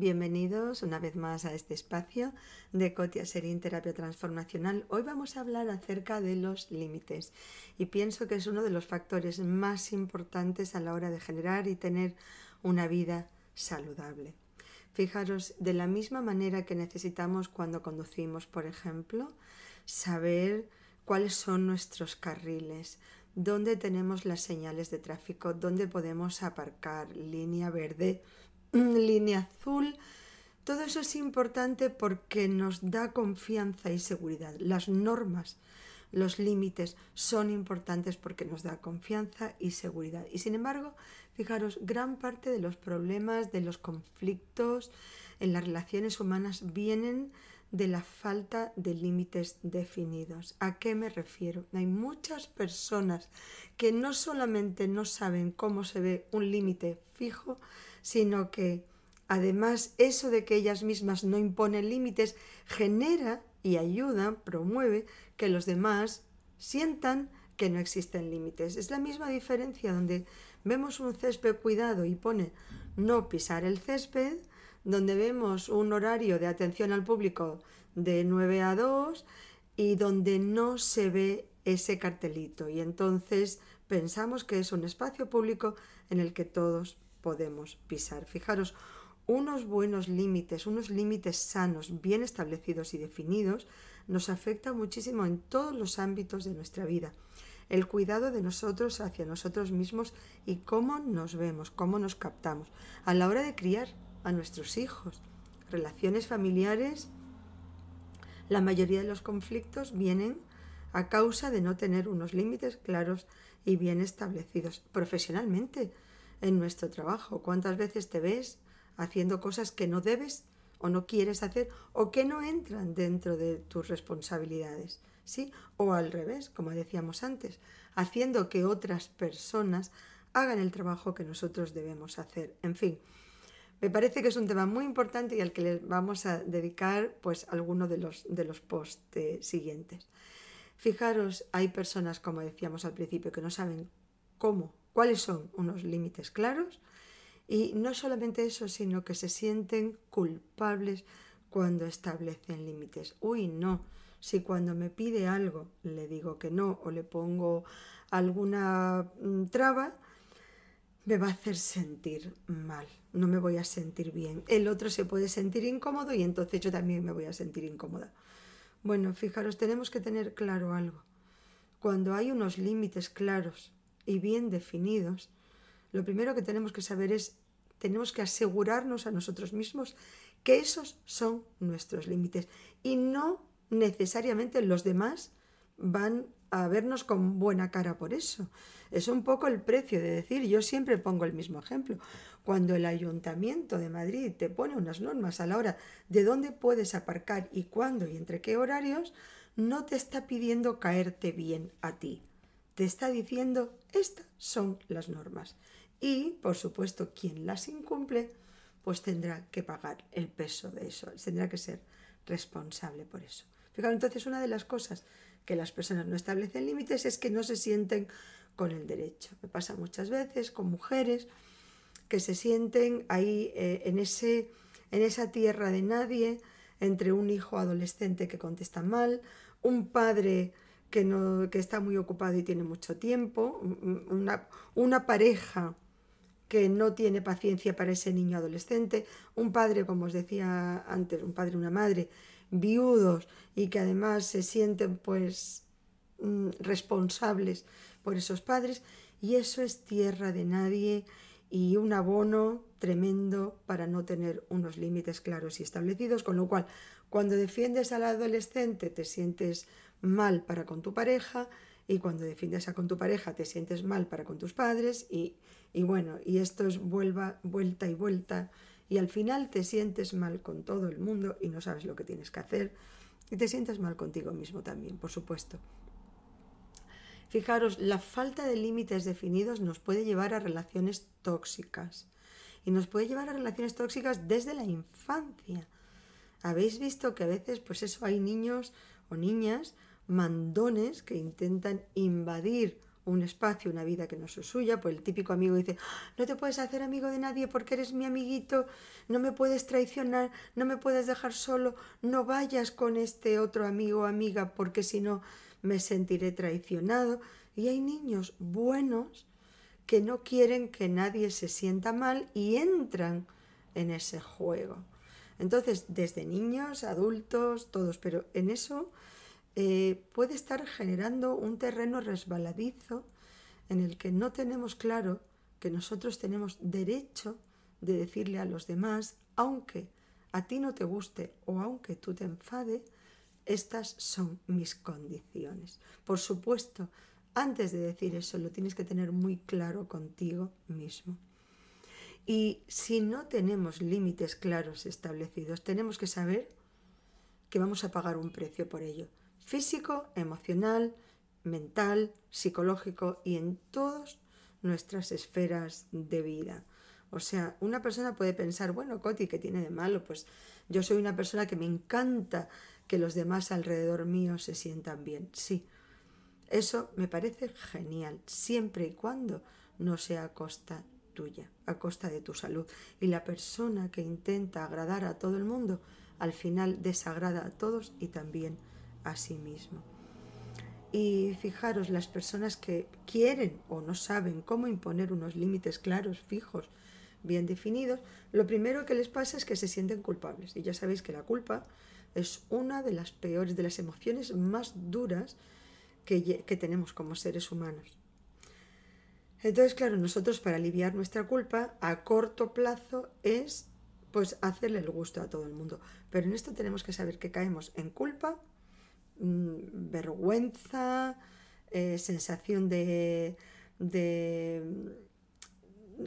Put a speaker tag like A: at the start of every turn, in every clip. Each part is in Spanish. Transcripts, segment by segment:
A: Bienvenidos una vez más a este espacio de Cotia Serín Terapia Transformacional. Hoy vamos a hablar acerca de los límites y pienso que es uno de los factores más importantes a la hora de generar y tener una vida saludable. Fijaros, de la misma manera que necesitamos cuando conducimos, por ejemplo, saber cuáles son nuestros carriles, dónde tenemos las señales de tráfico, dónde podemos aparcar, línea verde, línea azul. Todo eso es importante porque nos da confianza y seguridad. Las normas, los límites son importantes porque nos da confianza y seguridad. Y sin embargo, fijaros, gran parte de los problemas, de los conflictos en las relaciones humanas vienen de la falta de límites definidos. ¿A qué me refiero? Hay muchas personas que no solamente no saben cómo se ve un límite fijo, sino que además eso de que ellas mismas no imponen límites genera y ayuda, promueve que los demás sientan que no existen límites. Es la misma diferencia donde vemos un césped cuidado y pone no pisar el césped, donde vemos un horario de atención al público de 9 a 2 y donde no se ve ese cartelito y entonces pensamos que es un espacio público en el que todos podemos pisar. Fijaros, unos buenos límites, unos límites sanos, bien establecidos y definidos, nos afecta muchísimo en todos los ámbitos de nuestra vida. El cuidado de nosotros hacia nosotros mismos y cómo nos vemos, cómo nos captamos a la hora de criar a nuestros hijos. Relaciones familiares, la mayoría de los conflictos vienen a causa de no tener unos límites claros y bien establecidos. Profesionalmente, en nuestro trabajo. ¿Cuántas veces te ves haciendo cosas que no debes o no quieres hacer o que no entran dentro de tus responsabilidades? ¿Sí? O al revés, como decíamos antes, haciendo que otras personas hagan el trabajo que nosotros debemos hacer. En fin, me parece que es un tema muy importante y al que les vamos a dedicar pues alguno de los, de los posts siguientes. Fijaros, hay personas, como decíamos al principio, que no saben cómo cuáles son unos límites claros y no solamente eso, sino que se sienten culpables cuando establecen límites. Uy, no, si cuando me pide algo le digo que no o le pongo alguna mm, traba, me va a hacer sentir mal, no me voy a sentir bien. El otro se puede sentir incómodo y entonces yo también me voy a sentir incómoda. Bueno, fijaros, tenemos que tener claro algo. Cuando hay unos límites claros y bien definidos, lo primero que tenemos que saber es, tenemos que asegurarnos a nosotros mismos que esos son nuestros límites y no necesariamente los demás van a vernos con buena cara por eso. Es un poco el precio de decir, yo siempre pongo el mismo ejemplo. Cuando el ayuntamiento de Madrid te pone unas normas a la hora de dónde puedes aparcar y cuándo y entre qué horarios, no te está pidiendo caerte bien a ti te está diciendo estas son las normas. Y, por supuesto, quien las incumple, pues tendrá que pagar el peso de eso, tendrá que ser responsable por eso. Fijaros, entonces una de las cosas que las personas no establecen límites es que no se sienten con el derecho. Me pasa muchas veces con mujeres que se sienten ahí eh, en, ese, en esa tierra de nadie, entre un hijo adolescente que contesta mal, un padre que, no, que está muy ocupado y tiene mucho tiempo, una, una pareja que no tiene paciencia para ese niño adolescente, un padre, como os decía antes, un padre y una madre, viudos y que además se sienten pues mm, responsables por esos padres. Y eso es tierra de nadie y un abono tremendo para no tener unos límites claros y establecidos, con lo cual cuando defiendes al adolescente te sientes mal para con tu pareja y cuando defiendes a con tu pareja te sientes mal para con tus padres y, y bueno, y esto es vuelva, vuelta y vuelta y al final te sientes mal con todo el mundo y no sabes lo que tienes que hacer y te sientes mal contigo mismo también, por supuesto. Fijaros, la falta de límites definidos nos puede llevar a relaciones tóxicas y nos puede llevar a relaciones tóxicas desde la infancia. Habéis visto que a veces, pues eso, hay niños o niñas mandones que intentan invadir un espacio, una vida que no es suya, pues el típico amigo dice, no te puedes hacer amigo de nadie porque eres mi amiguito, no me puedes traicionar, no me puedes dejar solo, no vayas con este otro amigo o amiga porque si no me sentiré traicionado. Y hay niños buenos que no quieren que nadie se sienta mal y entran en ese juego. Entonces, desde niños, adultos, todos, pero en eso eh, puede estar generando un terreno resbaladizo en el que no tenemos claro que nosotros tenemos derecho de decirle a los demás, aunque a ti no te guste o aunque tú te enfade, estas son mis condiciones. Por supuesto, antes de decir eso lo tienes que tener muy claro contigo mismo. Y si no tenemos límites claros establecidos, tenemos que saber que vamos a pagar un precio por ello físico, emocional, mental, psicológico y en todas nuestras esferas de vida. O sea, una persona puede pensar, bueno, Coti, ¿qué tiene de malo? Pues yo soy una persona que me encanta que los demás alrededor mío se sientan bien. Sí, eso me parece genial, siempre y cuando no sea a costa tuya, a costa de tu salud. Y la persona que intenta agradar a todo el mundo, al final desagrada a todos y también a sí mismo. Y fijaros, las personas que quieren o no saben cómo imponer unos límites claros, fijos, bien definidos, lo primero que les pasa es que se sienten culpables. Y ya sabéis que la culpa es una de las peores, de las emociones más duras que, que tenemos como seres humanos. Entonces, claro, nosotros para aliviar nuestra culpa a corto plazo es pues hacerle el gusto a todo el mundo. Pero en esto tenemos que saber que caemos en culpa Mm, vergüenza, eh, sensación de,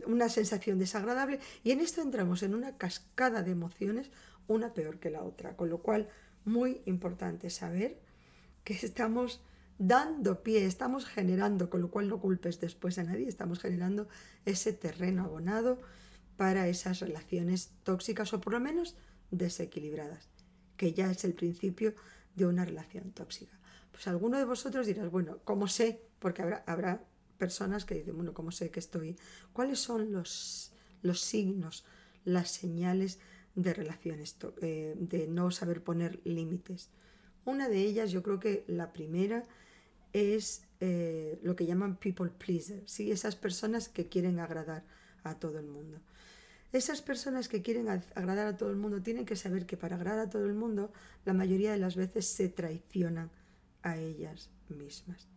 A: una sensación desagradable. Y en esto entramos en una cascada de emociones, una peor que la otra, con lo cual muy importante saber que estamos dando pie, estamos generando, con lo cual no culpes después a nadie, estamos generando ese terreno abonado para esas relaciones tóxicas o por lo menos desequilibradas, que ya es el principio de una relación tóxica. Pues alguno de vosotros dirás, bueno, ¿cómo sé? Porque habrá, habrá personas que dicen, bueno, ¿cómo sé que estoy? ¿Cuáles son los, los signos, las señales de relaciones, eh, de no saber poner límites? Una de ellas, yo creo que la primera es eh, lo que llaman people pleaser, ¿sí? esas personas que quieren agradar a todo el mundo. Esas personas que quieren agradar a todo el mundo tienen que saber que para agradar a todo el mundo la mayoría de las veces se traicionan a ellas mismas.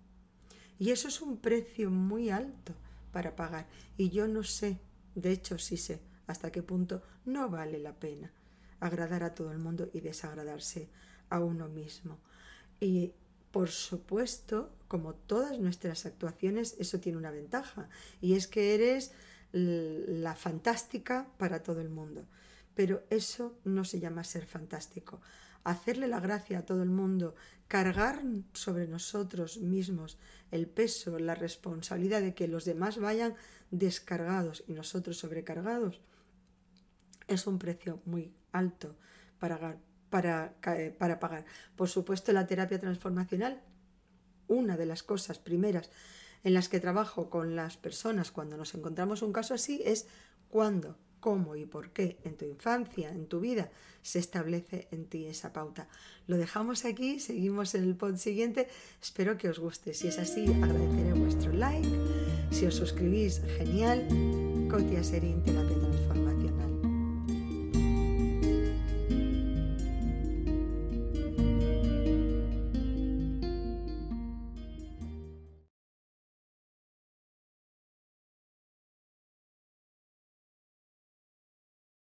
A: Y eso es un precio muy alto para pagar. Y yo no sé, de hecho sí sé, hasta qué punto no vale la pena agradar a todo el mundo y desagradarse a uno mismo. Y por supuesto, como todas nuestras actuaciones, eso tiene una ventaja. Y es que eres la fantástica para todo el mundo. Pero eso no se llama ser fantástico. Hacerle la gracia a todo el mundo, cargar sobre nosotros mismos el peso, la responsabilidad de que los demás vayan descargados y nosotros sobrecargados, es un precio muy alto para, para pagar. Por supuesto, la terapia transformacional, una de las cosas primeras en las que trabajo con las personas cuando nos encontramos un caso así es cuándo, cómo y por qué en tu infancia, en tu vida, se establece en ti esa pauta. Lo dejamos aquí, seguimos en el pod siguiente. Espero que os guste. Si es así, agradeceré vuestro like. Si os suscribís, genial. Cotia Serín Terapeuta